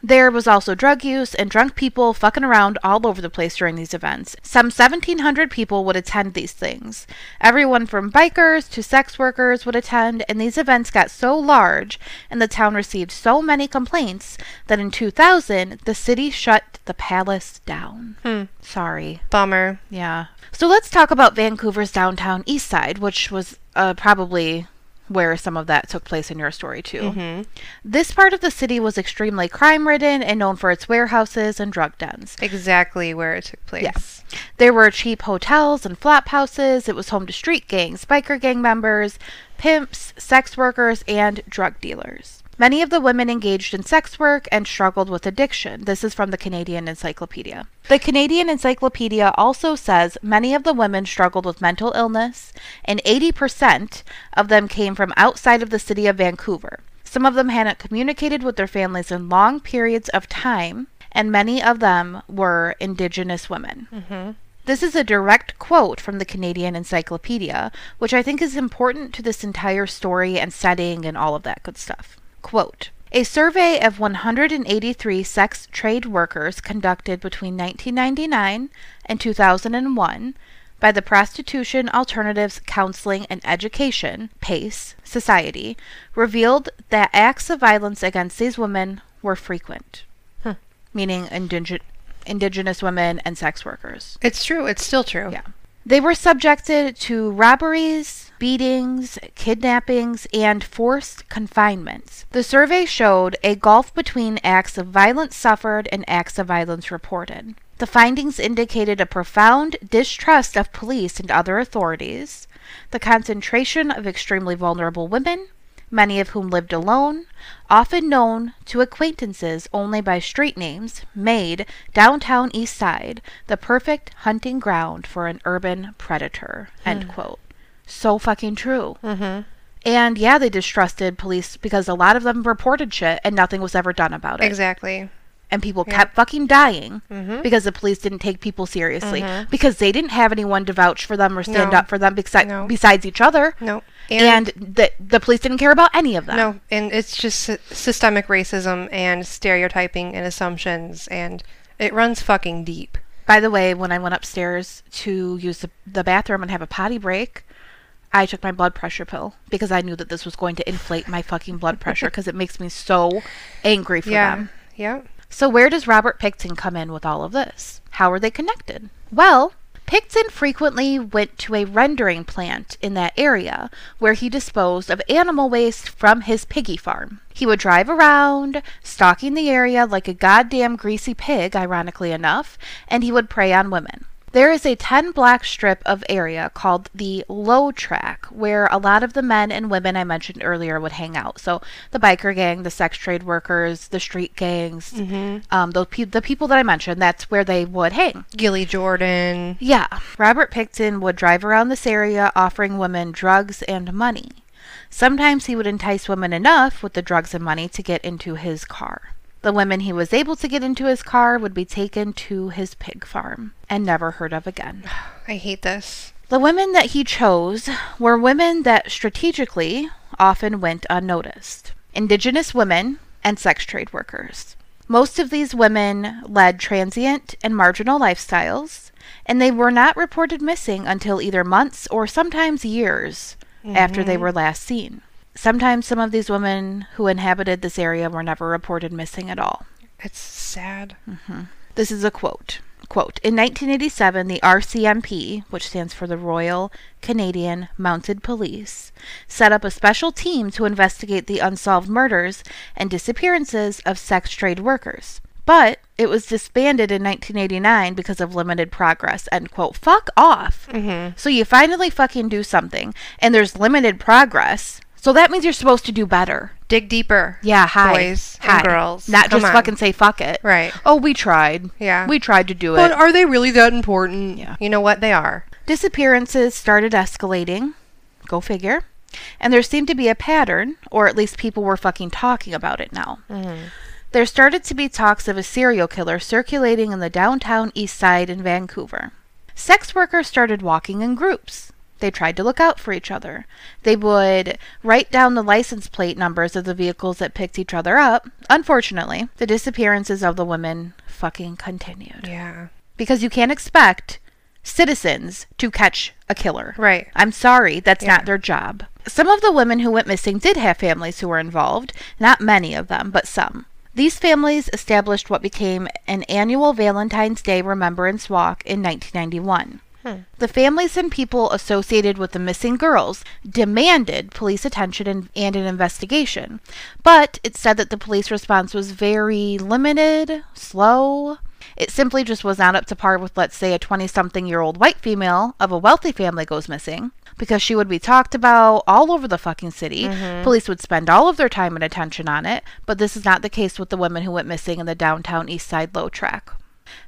There was also drug use and drunk people fucking around all over the place during these events. Some 1,700 people would attend these things. Everyone from bikers to sex workers would attend, and these events got so large and the town received so many complaints that in 2000 the city shut the palace down. Hmm. Sorry. Bummer. Yeah. So let's talk about Vancouver's downtown east side, which was uh, probably where some of that took place in your story, too. hmm This part of the city was extremely crime ridden and known for its warehouses and drug dens. Exactly where it took place. Yes. There were cheap hotels and flop houses. It was home to street gangs, biker gang members, pimps, sex workers, and drug dealers. Many of the women engaged in sex work and struggled with addiction. This is from the Canadian Encyclopedia. The Canadian Encyclopedia also says many of the women struggled with mental illness, and 80% of them came from outside of the city of Vancouver. Some of them hadn't communicated with their families in long periods of time, and many of them were Indigenous women. hmm This is a direct quote from the Canadian Encyclopedia, which I think is important to this entire story and setting and all of that good stuff. Quote A survey of 183 sex trade workers conducted between 1999 and 2001 by the Prostitution Alternatives Counseling and Education PACE Society revealed that acts of violence against these women were frequent, Hmm. meaning indige- indigenous women and sex workers. It's true. It's still true. Yeah. They were subjected to robberies, beatings, kidnappings, and forced confinements. The survey showed a gulf between acts of violence suffered and acts of violence reported. The findings indicated a profound distrust of police and other authorities, the concentration of extremely vulnerable women, many of whom lived alone, often known to acquaintances only by street names, made downtown East Side the perfect hunting ground for an urban predator. End hmm. quote. So fucking true. hmm And yeah, they distrusted police because a lot of them reported shit and nothing was ever done about it. Exactly. And people Yeah. kept fucking dying Mhm. because the police didn't take people seriously. Mhm. Because they didn't have anyone to vouch for them or stand No. up for them besi- No. besides each other. No. And, the, the police didn't care about any of them. No, and it's just systemic racism and stereotyping and assumptions, and it runs fucking deep. By the way, when I went upstairs to use the, the bathroom and have a potty break, I took my blood pressure pill because I knew that this was going to inflate my fucking blood pressure because it makes me so angry for yeah. them. Yeah. So, where does Robert Pickton come in with all of this? How are they connected? Well, Pickton frequently went to a rendering plant in that area where he disposed of animal waste from his piggy farm. He would drive around, stalking the area like a goddamn greasy pig, ironically enough, and he would prey on women. There is a 10 block strip of area called the Low Track where a lot of the men and women I mentioned earlier would hang out. So the biker gang, the sex trade workers, the street gangs, um, those pe- the people that I mentioned, that's where they would hang. Gilly Jordan. Yeah. Robert Pickton would drive around this area offering women drugs and money. Sometimes he would entice women enough with the drugs and money to get into his car. The women he was able to get into his car would be taken to his pig farm and never heard of again. *sighs* I hate this. The women that he chose were women that strategically often went unnoticed indigenous women and sex trade workers. Most of these women led transient and marginal lifestyles, and they were not reported missing until either months or sometimes years after they mm-hmm. were last seen. Sometimes some of these women who inhabited this area were never reported missing at all. It's sad. Mm-hmm. This is a quote. Quote, in 1987, the RCMP, which stands for the Royal Canadian Mounted Police, set up a special team to investigate the unsolved murders and disappearances of sex trade workers. But it was disbanded in 1989 because of limited progress. End quote. Fuck off. Mm-hmm. So you finally fucking do something, and there's limited progress. So that means you're supposed to do better. Dig deeper. Yeah, hi. Boys and girls. Not Come just on. fucking say fuck it. Right. Oh, we tried. Yeah. We tried to do it. But are they really that important? Yeah. You know what? They are. Disappearances started escalating. Go figure. And there seemed to be a pattern, or at least people were fucking talking about it now. Mm-hmm. There started to be talks of a serial killer circulating in the downtown east side in Vancouver. Sex workers started walking in groups. They tried to look out for each other. They would write down the license plate numbers of the vehicles that picked each other up. Unfortunately, the disappearances of the women fucking continued. Yeah. Because you can't expect citizens to catch a killer. Right. I'm sorry, that's Yeah. not their job. Some of the women who went missing did have families who were involved, not many of them, but some. These families established what became an annual Valentine's Day Remembrance Walk in 1991. The families and people associated with the missing girls demanded police attention and, and an investigation, but it said that the police response was very limited, slow. It simply just was not up to par with, let's say, a 20 something year old white female of a wealthy family goes missing because she would be talked about all over the fucking city. Mm-hmm. Police would spend all of their time and attention on it, but this is not the case with the women who went missing in the downtown East Side Low Track.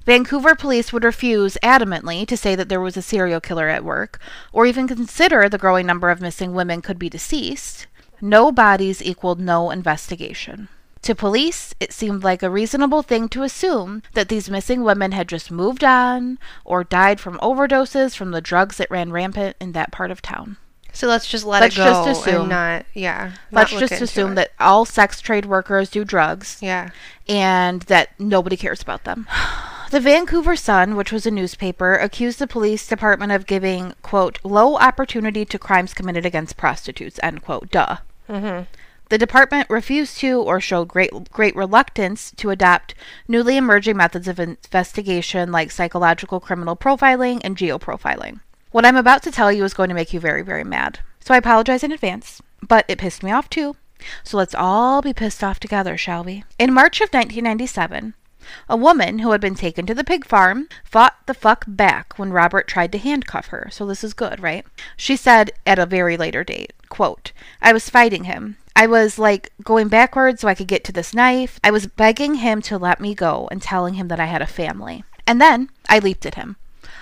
Vancouver police would refuse adamantly to say that there was a serial killer at work, or even consider the growing number of missing women could be deceased. No bodies equaled no investigation. To police, it seemed like a reasonable thing to assume that these missing women had just moved on or died from overdoses from the drugs that ran rampant in that part of town. So let's just let Let's it go just assume. and not, yeah. Let's not just assume it. that all sex trade workers do drugs Yeah. and that nobody cares about them. *sighs* The Vancouver Sun, which was a newspaper, accused the police department of giving, quote, low opportunity to crimes committed against prostitutes, end quote. Duh. Mm-hmm. The department refused to or showed great great reluctance to adopt newly emerging methods of investigation like psychological criminal profiling and geoprofiling. What I'm about to tell you is going to make you very, very mad. So I apologize in advance, but it pissed me off too. So let's all be pissed off together, shall we? In March of 1997, a woman who had been taken to the pig farm fought the fuck back when Robert tried to handcuff her. So this is good, right? She said at a very later date, quote, I was fighting him. I was like going backwards so I could get to this knife. I was begging him to let me go and telling him that I had a family. And then I leaped at him.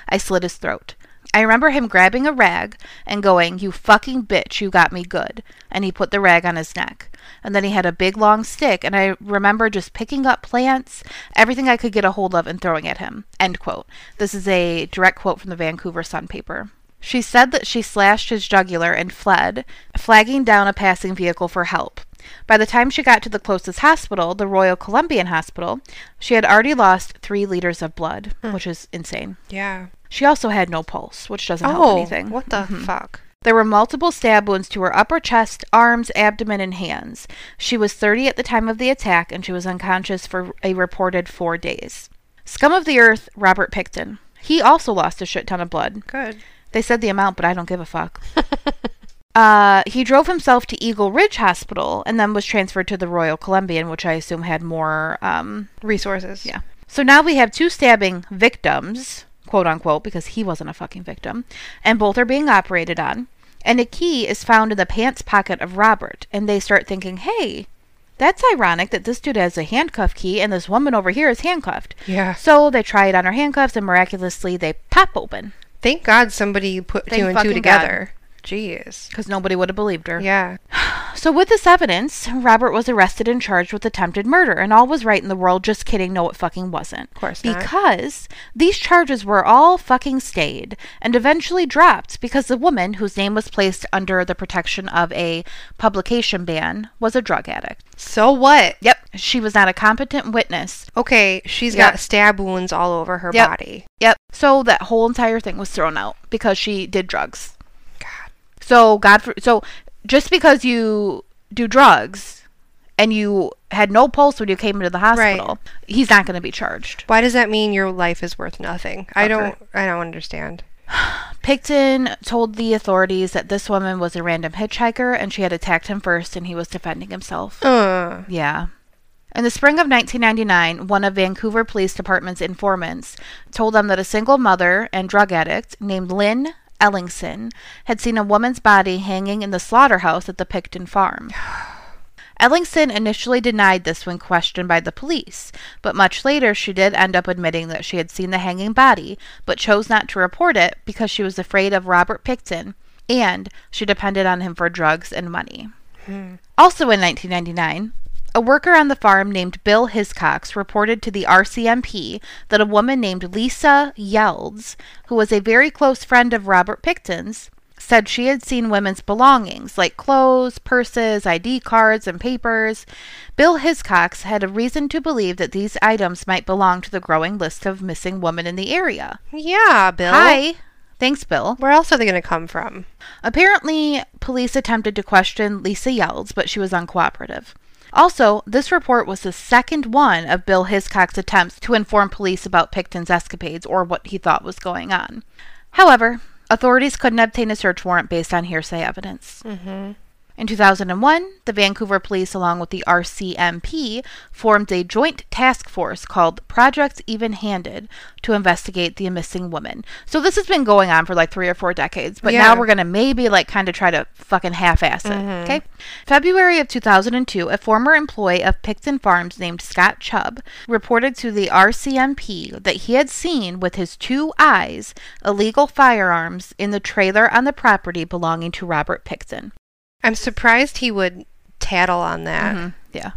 I slit his throat. I remember him grabbing a rag and going, You fucking bitch, you got me good. And he put the rag on his neck. And then he had a big long stick, and I remember just picking up plants, everything I could get a hold of, and throwing at him. End quote. This is a direct quote from the Vancouver Sun paper. She said that she slashed his jugular and fled, flagging down a passing vehicle for help. By the time she got to the closest hospital, the Royal Columbian Hospital, she had already lost three liters of blood, hmm. which is insane. Yeah. She also had no pulse, which doesn't help Oh, anything. what the Mhm. fuck? There were multiple stab wounds to her upper chest, arms, abdomen, and hands. She was 30 at the time of the attack, and she was unconscious for a reported four days. Scum of the earth, Robert Pickton. He also lost a shit ton of blood. Good. They said the amount, but I don't give a fuck. *laughs* Uh, he drove himself to Eagle Ridge Hospital and then was transferred to the Royal Columbian, which I assume had more um, Resources. yeah. So now we have two stabbing victims, quote quote unquote, because he wasn't a fucking victim, and both are being operated on. And a key is found in the pants pocket of Robert, and they start thinking, hey, that's ironic that this dude has a handcuff key and this woman over here is handcuffed. Yeah. So they try it on her handcuffs, and miraculously they pop open Thank God somebody put Thank two and two together. Jeez. because nobody would have believed her. Yeah. *sighs* So, with this evidence, Robert was arrested and charged with attempted murder, and all was right in the world. Just kidding. No, it fucking wasn't. Of course not. Because these charges were all fucking stayed and eventually dropped because the woman, whose name was placed under the protection of a publication ban, was a drug addict. So what? Yep. She was not a competent witness. Okay, she's Yep. got stab wounds all over her Yep. body. Yep. So that whole entire thing was thrown out because she did drugs. So God, for, so just because you do drugs and you had no pulse when you came into the hospital, he's not going to be charged. Why does that mean your life is worth nothing? I don't I don't understand. *sighs* Pickton told the authorities that this woman was a random hitchhiker and she had attacked him first and he was defending himself. Uh, Yeah. In the spring of 1999, one of Vancouver Police Department's informants told them that a single mother and drug addict named Lynn Ellingson had seen a woman's body hanging in the slaughterhouse at the Pickton farm. *sighs* Ellingson initially denied this when questioned by the police, but much later she did end up admitting that she had seen the hanging body, but chose not to report it because she was afraid of Robert Pickton and she depended on him for drugs and money. Hmm. Also in 1999, a worker on the farm named Bill Hiscox reported to the RCMP that a woman named Lisa Yelds, who was a very close friend of Robert Pickton's, said she had seen women's belongings like clothes, purses, ID cards, and papers. Bill Hiscox had a reason to believe that these items might belong to the growing list of missing women in the area. yeah, Bill. Hi. Thanks, Bill. Where else are they going to come from? Apparently, police attempted to question Lisa Yelds, but she was uncooperative. Also, this report was the second one of Bill Hiscox's attempts to inform police about Pickton's escapades or what he thought was going on. However, authorities couldn't obtain a search warrant based on hearsay evidence. Mm-hmm. In 2001, the Vancouver Police, along with the RCMP, formed a joint task force called Project Even Handed to investigate the missing woman. So this has been going on for like three or four decades, but now we're going to maybe like kind of try to fucking half ass it. Mm-hmm. Okay? February of 2002, a former employee of Pickton Farms named Scott Chubb reported to the RCMP that he had seen with his two eyes illegal firearms in the trailer on the property belonging to Robert Pickton. I'm surprised he would tattle on that. Mhm. Yeah.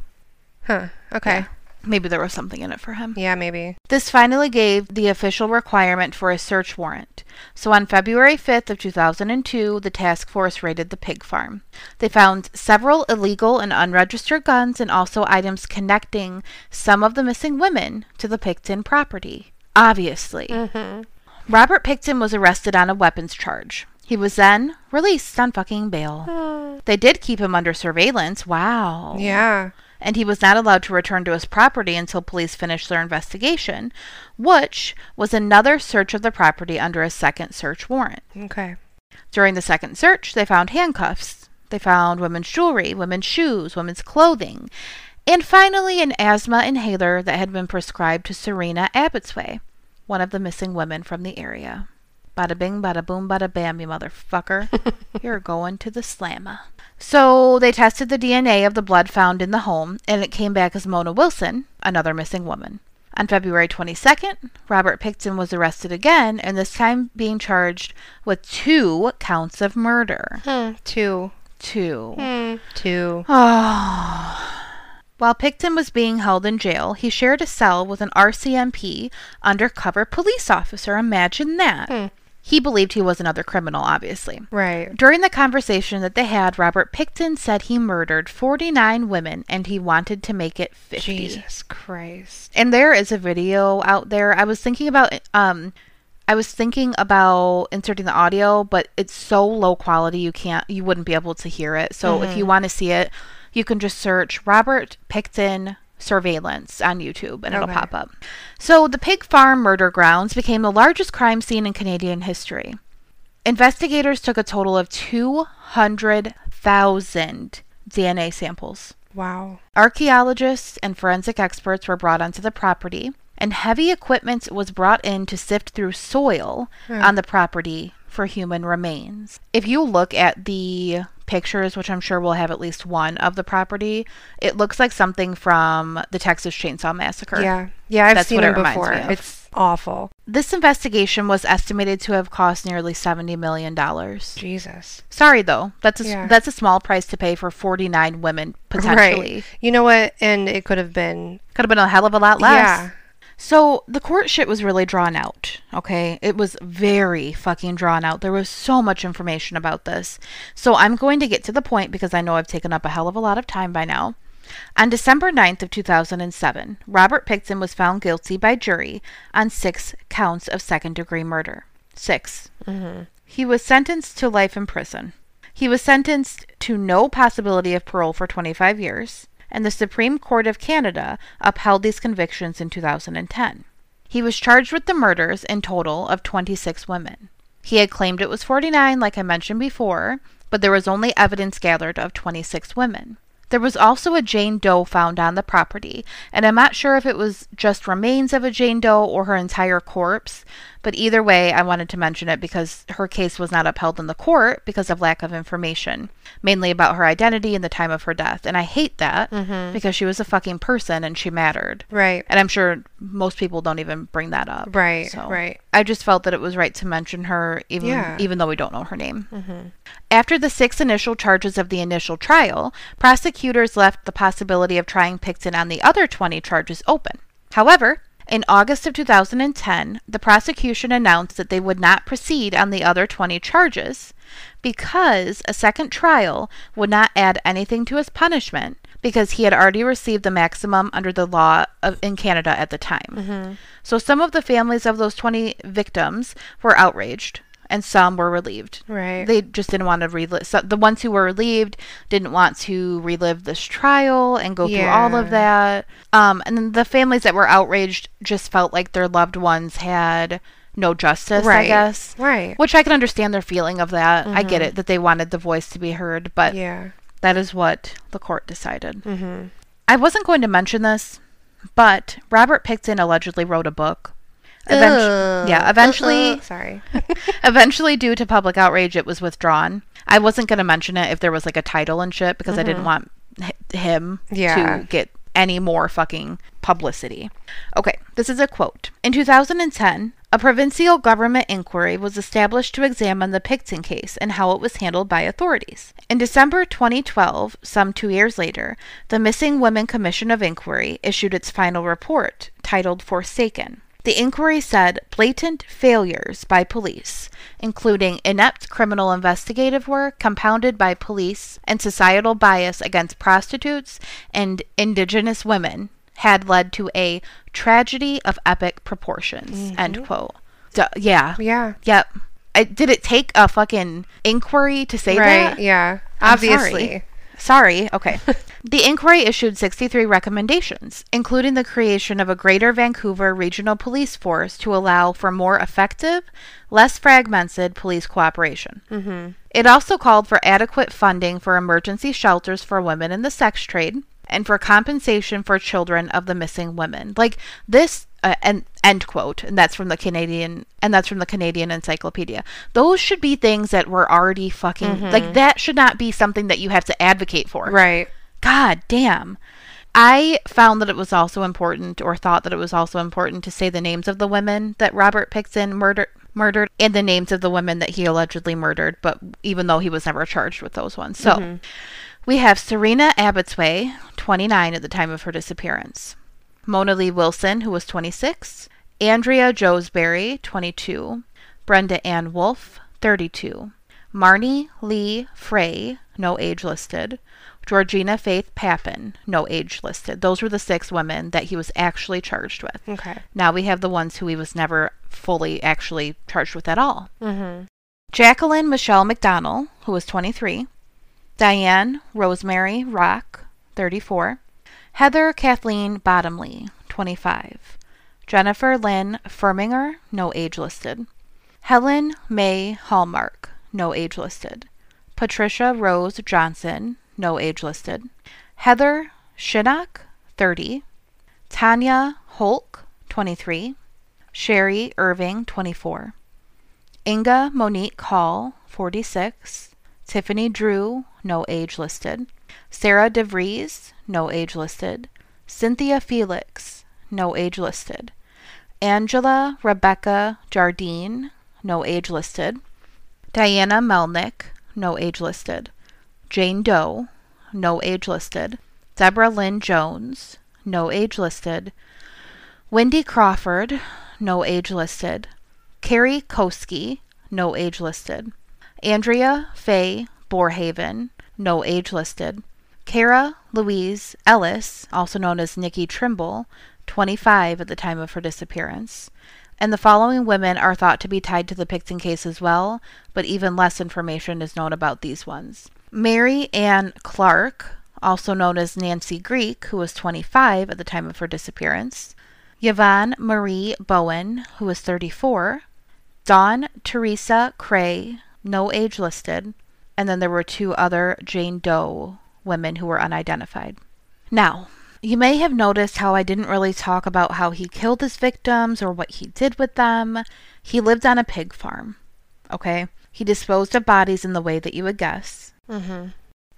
Huh. Okay. Yeah. Maybe there was something in it for him. Yeah, maybe. This finally gave the official requirement for a search warrant. So on February 5th of 2002, the task force raided the pig farm. They found several illegal and unregistered guns and also items connecting some of the missing women to the Pickton property. Obviously. Mm-hmm. Robert Pickton was arrested on a weapons charge. He was then released on fucking bail. *sighs* They did keep him under surveillance. Wow Yeah. and he was not allowed to return to his property until police finished their investigation, which was another search of the property under a second search warrant. Okay. During the second search, they found handcuffs, they found women's jewelry, women's shoes, women's clothing, and finally an asthma inhaler that had been prescribed to Serena Abbotsway, one of the missing women from the area. Bada bing, bada boom, bada bam, you motherfucker. *laughs* You're going to the slammer. So they tested the DNA of the blood found in the home, and it came back as Mona Wilson, another missing woman. On February 22nd, Robert Pickton was arrested again, and this time being charged with two counts of murder. Hmm. Two. Two. Hmm. Two. Oh. *sighs* While Pickton was being held in jail, he shared a cell with an RCMP undercover police officer. Imagine that. Hmm. He believed he was another criminal, obviously. Right. During the conversation that they had, Robert Pickton said he murdered 49 women and he wanted to make it 50. Jesus Christ. And there is a video out there. I was thinking about um I was thinking about inserting the audio, but it's so low quality you can't you wouldn't be able to hear it. So if you want to see it, you can just search Robert Pickton surveillance on YouTube and it'll pop up. So the pig farm murder grounds became the largest crime scene in Canadian history. Investigators took a total of 200,000 DNA samples. Wow. Archaeologists and forensic experts were brought onto the property, and heavy equipment was brought in to sift through soil hmm. on the property for human remains. If you look at the pictures, which I'm sure we'll have at least one of the property, it looks like something from the Texas Chainsaw Massacre. Yeah. Yeah, I've That's seen it before. It's awful. This investigation was estimated to have cost nearly $70 million. Jesus. Sorry though, that's a, Yeah. that's a small price to pay for 49 women potentially. Right. You know what? And it could have been. Could have been a hell of a lot less. Yeah. So the court shit was really drawn out. Okay. It was very fucking drawn out. There was so much information about this. So I'm going to get to the point because I know I've taken up a hell of a lot of time by now. On December 9th of 2007, Robert Pickton was found guilty by jury on six counts of second degree murder. 6 mm-hmm. He was sentenced to life in prison. He was sentenced to no possibility of parole for 25 years, and the Supreme Court of Canada upheld these convictions in 2010. He was charged with the murders in total of 26 women. He had claimed it was 49, like I mentioned before, but there was only evidence gathered of 26 women. There was also a Jane Doe found on the property, and I'm not sure if it was just remains of a Jane Doe or her entire corpse, but either way, I wanted to mention it because her case was not upheld in the court because of lack of information, mainly about her identity and the time of her death. And I hate that mm-hmm. because she was a fucking person and she mattered. Right. And I'm sure most people don't even bring that up. Right, So right. I just felt that it was right to mention her, even Yeah. even though we don't know her name. Mm-hmm. After the six initial charges of the initial trial, prosecutors left the possibility of trying Pickton on the other 20 charges open. However, in August of 2010, the prosecution announced that they would not proceed on the other 20 charges because a second trial would not add anything to his punishment because he had already received the maximum under the law of, in Canada at the time. Mm-hmm. So some of the families of those 20 victims were outraged and some were relieved. Right. They just didn't want to relive. So the ones who were relieved didn't want to relive this trial and go through all of that. Um, and then the families that were outraged just felt like their loved ones had no justice, I Right. guess. Right. Which I can understand their feeling of that. I get it that they wanted the voice to be heard, but Yeah. that is what the court decided. Mm-hmm. I wasn't going to mention this, but Robert Pickton allegedly wrote a book. Eventu- yeah, eventually, uh-huh. Sorry. *laughs* eventually, due to public outrage, it was withdrawn. I wasn't going to mention it if there was like a title and shit because I didn't uh-huh. want h- him Yeah. to get any more fucking publicity. Okay, this is a quote. In 2010, a provincial government inquiry was established to examine the Pickton case and how it was handled by authorities. In December 2012, some two years later, the Missing Women Commission of Inquiry issued its final report, titled Forsaken. The inquiry said blatant failures by police, including inept criminal investigative work compounded by police and societal bias against prostitutes and indigenous women, had led to a tragedy of epic proportions. Mm-hmm. End quote. Yeah. Yeah. Yep. I, did it take a fucking inquiry to say Right. that? Yeah. I'm sorry. Obviously. Sorry. Okay. *laughs* the inquiry issued 63 recommendations, including the creation of a Greater Vancouver Regional Police Force to allow for more effective, less fragmented police cooperation. Mm-hmm. It also called for adequate funding for emergency shelters for women in the sex trade and for compensation for children of the missing women. Like this uh, and end quote and that's from the Canadian and that's from the Canadian Encyclopedia. Those should be things that were already fucking like that should not be something that you have to advocate for. Right. God damn. I found that it was also important, or thought that it was also important, to say the names of the women that Robert Pickton murdered, murdered, and the names of the women that he allegedly murdered. But even though he was never charged with those ones, so mm-hmm. we have Serena Abbotsway, 29 at the time of her disappearance, Mona Lee Wilson, who was 26, Andrea Joesbury, 22, Brenda Ann Wolfe, 32, Marnie Lee Frey, no age listed, Georgina Faith Papin, no age listed. Those were the six women that he was actually charged with. Okay. Now we have the ones who he was never fully actually charged with at all. Mm-hmm. Jacqueline Michelle McDonell, who was 23, Diane Rosemary Rock, 34, Heather Kathleen Bottomley, 25, Jennifer Lynn Furminger, no age listed, Helen May Hallmark, no age listed, Patricia Rose Johnson, no age listed, Heather Chinnock, 30, Tanya Holyk, 23. Sherry Irving, 24. Inga Monique Hall, 46. Tiffany Drew, no age listed. Sarah DeVries, no age listed. Cynthia Feliks, no age listed. Angela Rebecca Jardine, no age listed. Diana Melnick, no age listed. Jane Doe, no age listed. Deborah Lynn Jones, no age listed. Wendy Crawford, no age listed. Kerry Koski, no age listed. Andrea Faye Borhaven, no age listed. Kara Louise Ellis, also known as Nikki Trimble, 25 at the time of her disappearance. And the following women are thought to be tied to the Pickton case as well, but even less information is known about these ones. Mary Ann Clark, also known as Nancy Greek, who was 25 at the time of her disappearance. Yvonne Marie Boen, who was 34. Dawn Teresa Crey, no age listed. And then there were two other Jane Doe women who were unidentified. Now, you may have noticed how I didn't really talk about how he killed his victims or what he did with them. He lived on a pig farm. Okay? He disposed of bodies in the way that you would guess. Mm-hmm.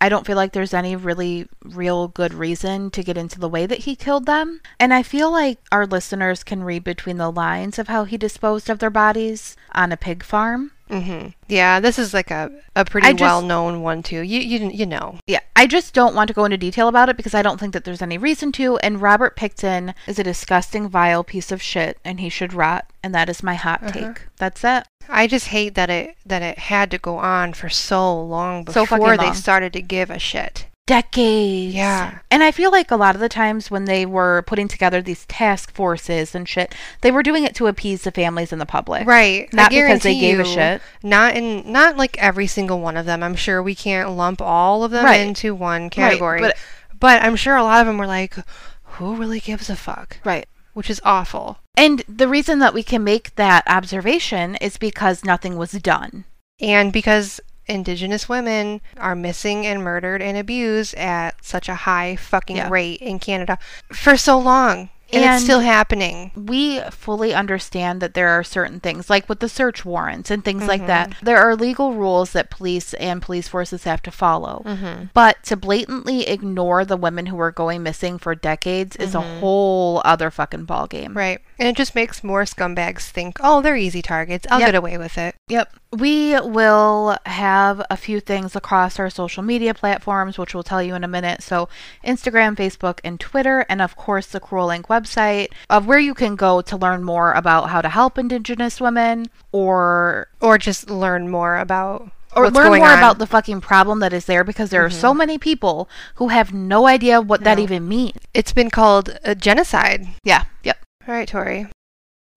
I don't feel like there's any really real good reason to get into the way that he killed them. And I feel like our listeners can read between the lines of how he disposed of their bodies on a pig farm. Mm-hmm. Yeah, this is like a, a pretty just- well known one too. You you you know. Yeah, I just don't want to go into detail about it because I don't think that there's any reason to. And Robert Pickton is a disgusting, vile piece of shit, and he should rot. And that is my hot Uh-huh. take. That's it. I just hate that it that it had to go on for so long So before fucking they long. started to give a shit. Decades. Yeah. And I feel like a lot of the times when they were putting together these task forces and shit, they were doing it to appease the families and the public. Right. Not because they gave a shit. Not in not like every single one of them. I'm sure we can't lump all of them Right. into one category. but- but I'm sure a lot of them were like, who really gives a fuck? Right. Which is awful. And the reason that we can make that observation is because nothing was done. And because indigenous women are missing and murdered and abused at such a high fucking Yeah. rate in Canada for so long. And, And- it's still happening. we fully understand that there are certain things, like with the search warrants and things like that. Mm-hmm. There are legal rules that police and police forces have to follow. Mm-hmm. But to blatantly ignore the women who are going missing for decades is a whole other fucking ballgame. Mm-hmm. Right. And it just makes more scumbags think, oh, they're easy targets. I'll Yep. get away with it. Yep. We will have a few things across our social media platforms, which we'll tell you in a minute. So, Instagram, Facebook, and Twitter, and of course, the Cruel Link website of where you can go to learn more about how to help Indigenous women or Or just learn more about or what's learn more on. Mm-hmm. about the fucking problem that is there because there are so many people who have no idea what that even means. It's been called a genocide. Yeah. Yep. All right, Tori.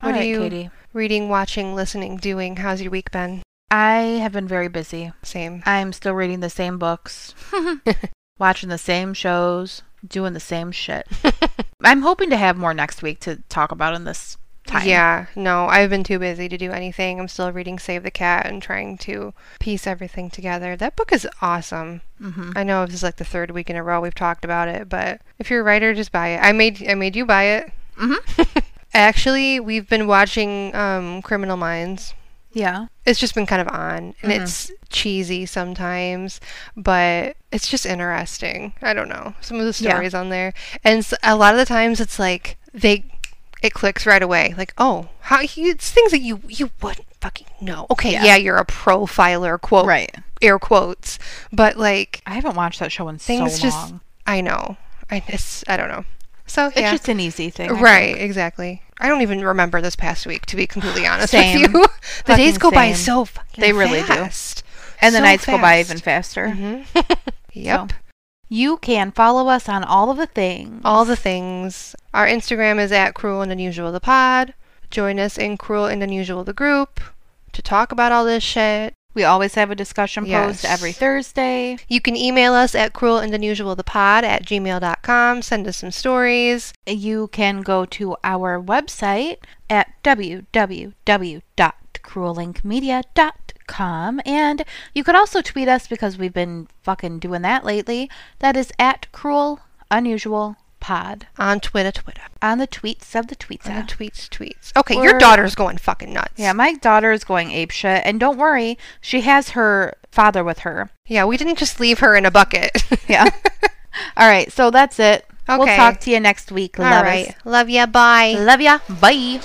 All What are you Katie. reading, watching, listening, doing? How's your week been? I have been very busy. Same. I'm still reading the same books, *laughs* watching the same shows, doing the same shit. *laughs* I'm hoping to have more next week to talk about in this time. Yeah, no, I've been too busy to do anything. I'm still reading Save the Cat and trying to piece everything together. That book is awesome. hmm I know this is like the third week in a row we've talked about it, but if you're a writer, just buy it. I made I made you buy it. Hmm *laughs* Actually, we've been watching um, Criminal Minds. Yeah. It's just been kind of on, and Mhm. it's cheesy sometimes, but it's just interesting. I don't know some of the Yeah. stories on there, and a lot of the times it's like they it clicks right away. Like, oh, how you, it's things that you you wouldn't fucking know. Okay, Yeah. yeah, you're a profiler, quote Right. air quotes, but like I haven't watched that show in things so just long. I know, I it's I don't know. So It's just an easy thing. I Right, think. exactly. I don't even remember this past week, to be completely honest Same. with you. *laughs* the days go by so fucking They really do. fast. And the So nights go by even faster. *laughs* Mhm. yep. So, you can follow us on all of the things. All the things. Our Instagram is at Cruel and Unusual the Pod. Join us in Cruel and Unusual the group to talk about all this shit. We always have a discussion post every Thursday. You can email us at cruel and unusual the pod at gmail.com. Send us some stories. You can go to our website at www.cruellinkmedia.com and you could also tweet us because we've been fucking doing that lately. That is at Cruel Unusual Pod on Twitter, Twitter, on the tweets of the tweets. on the tweets, tweets. Okay, your daughter's going fucking nuts. Yeah, my daughter is going apeshit, and don't worry, she has her father with her. yeah. We didn't just leave her in a bucket. *laughs* Yeah. All right, so that's it. We'll talk to you next week. All Love right. Love ya. Bye. Love ya. Bye.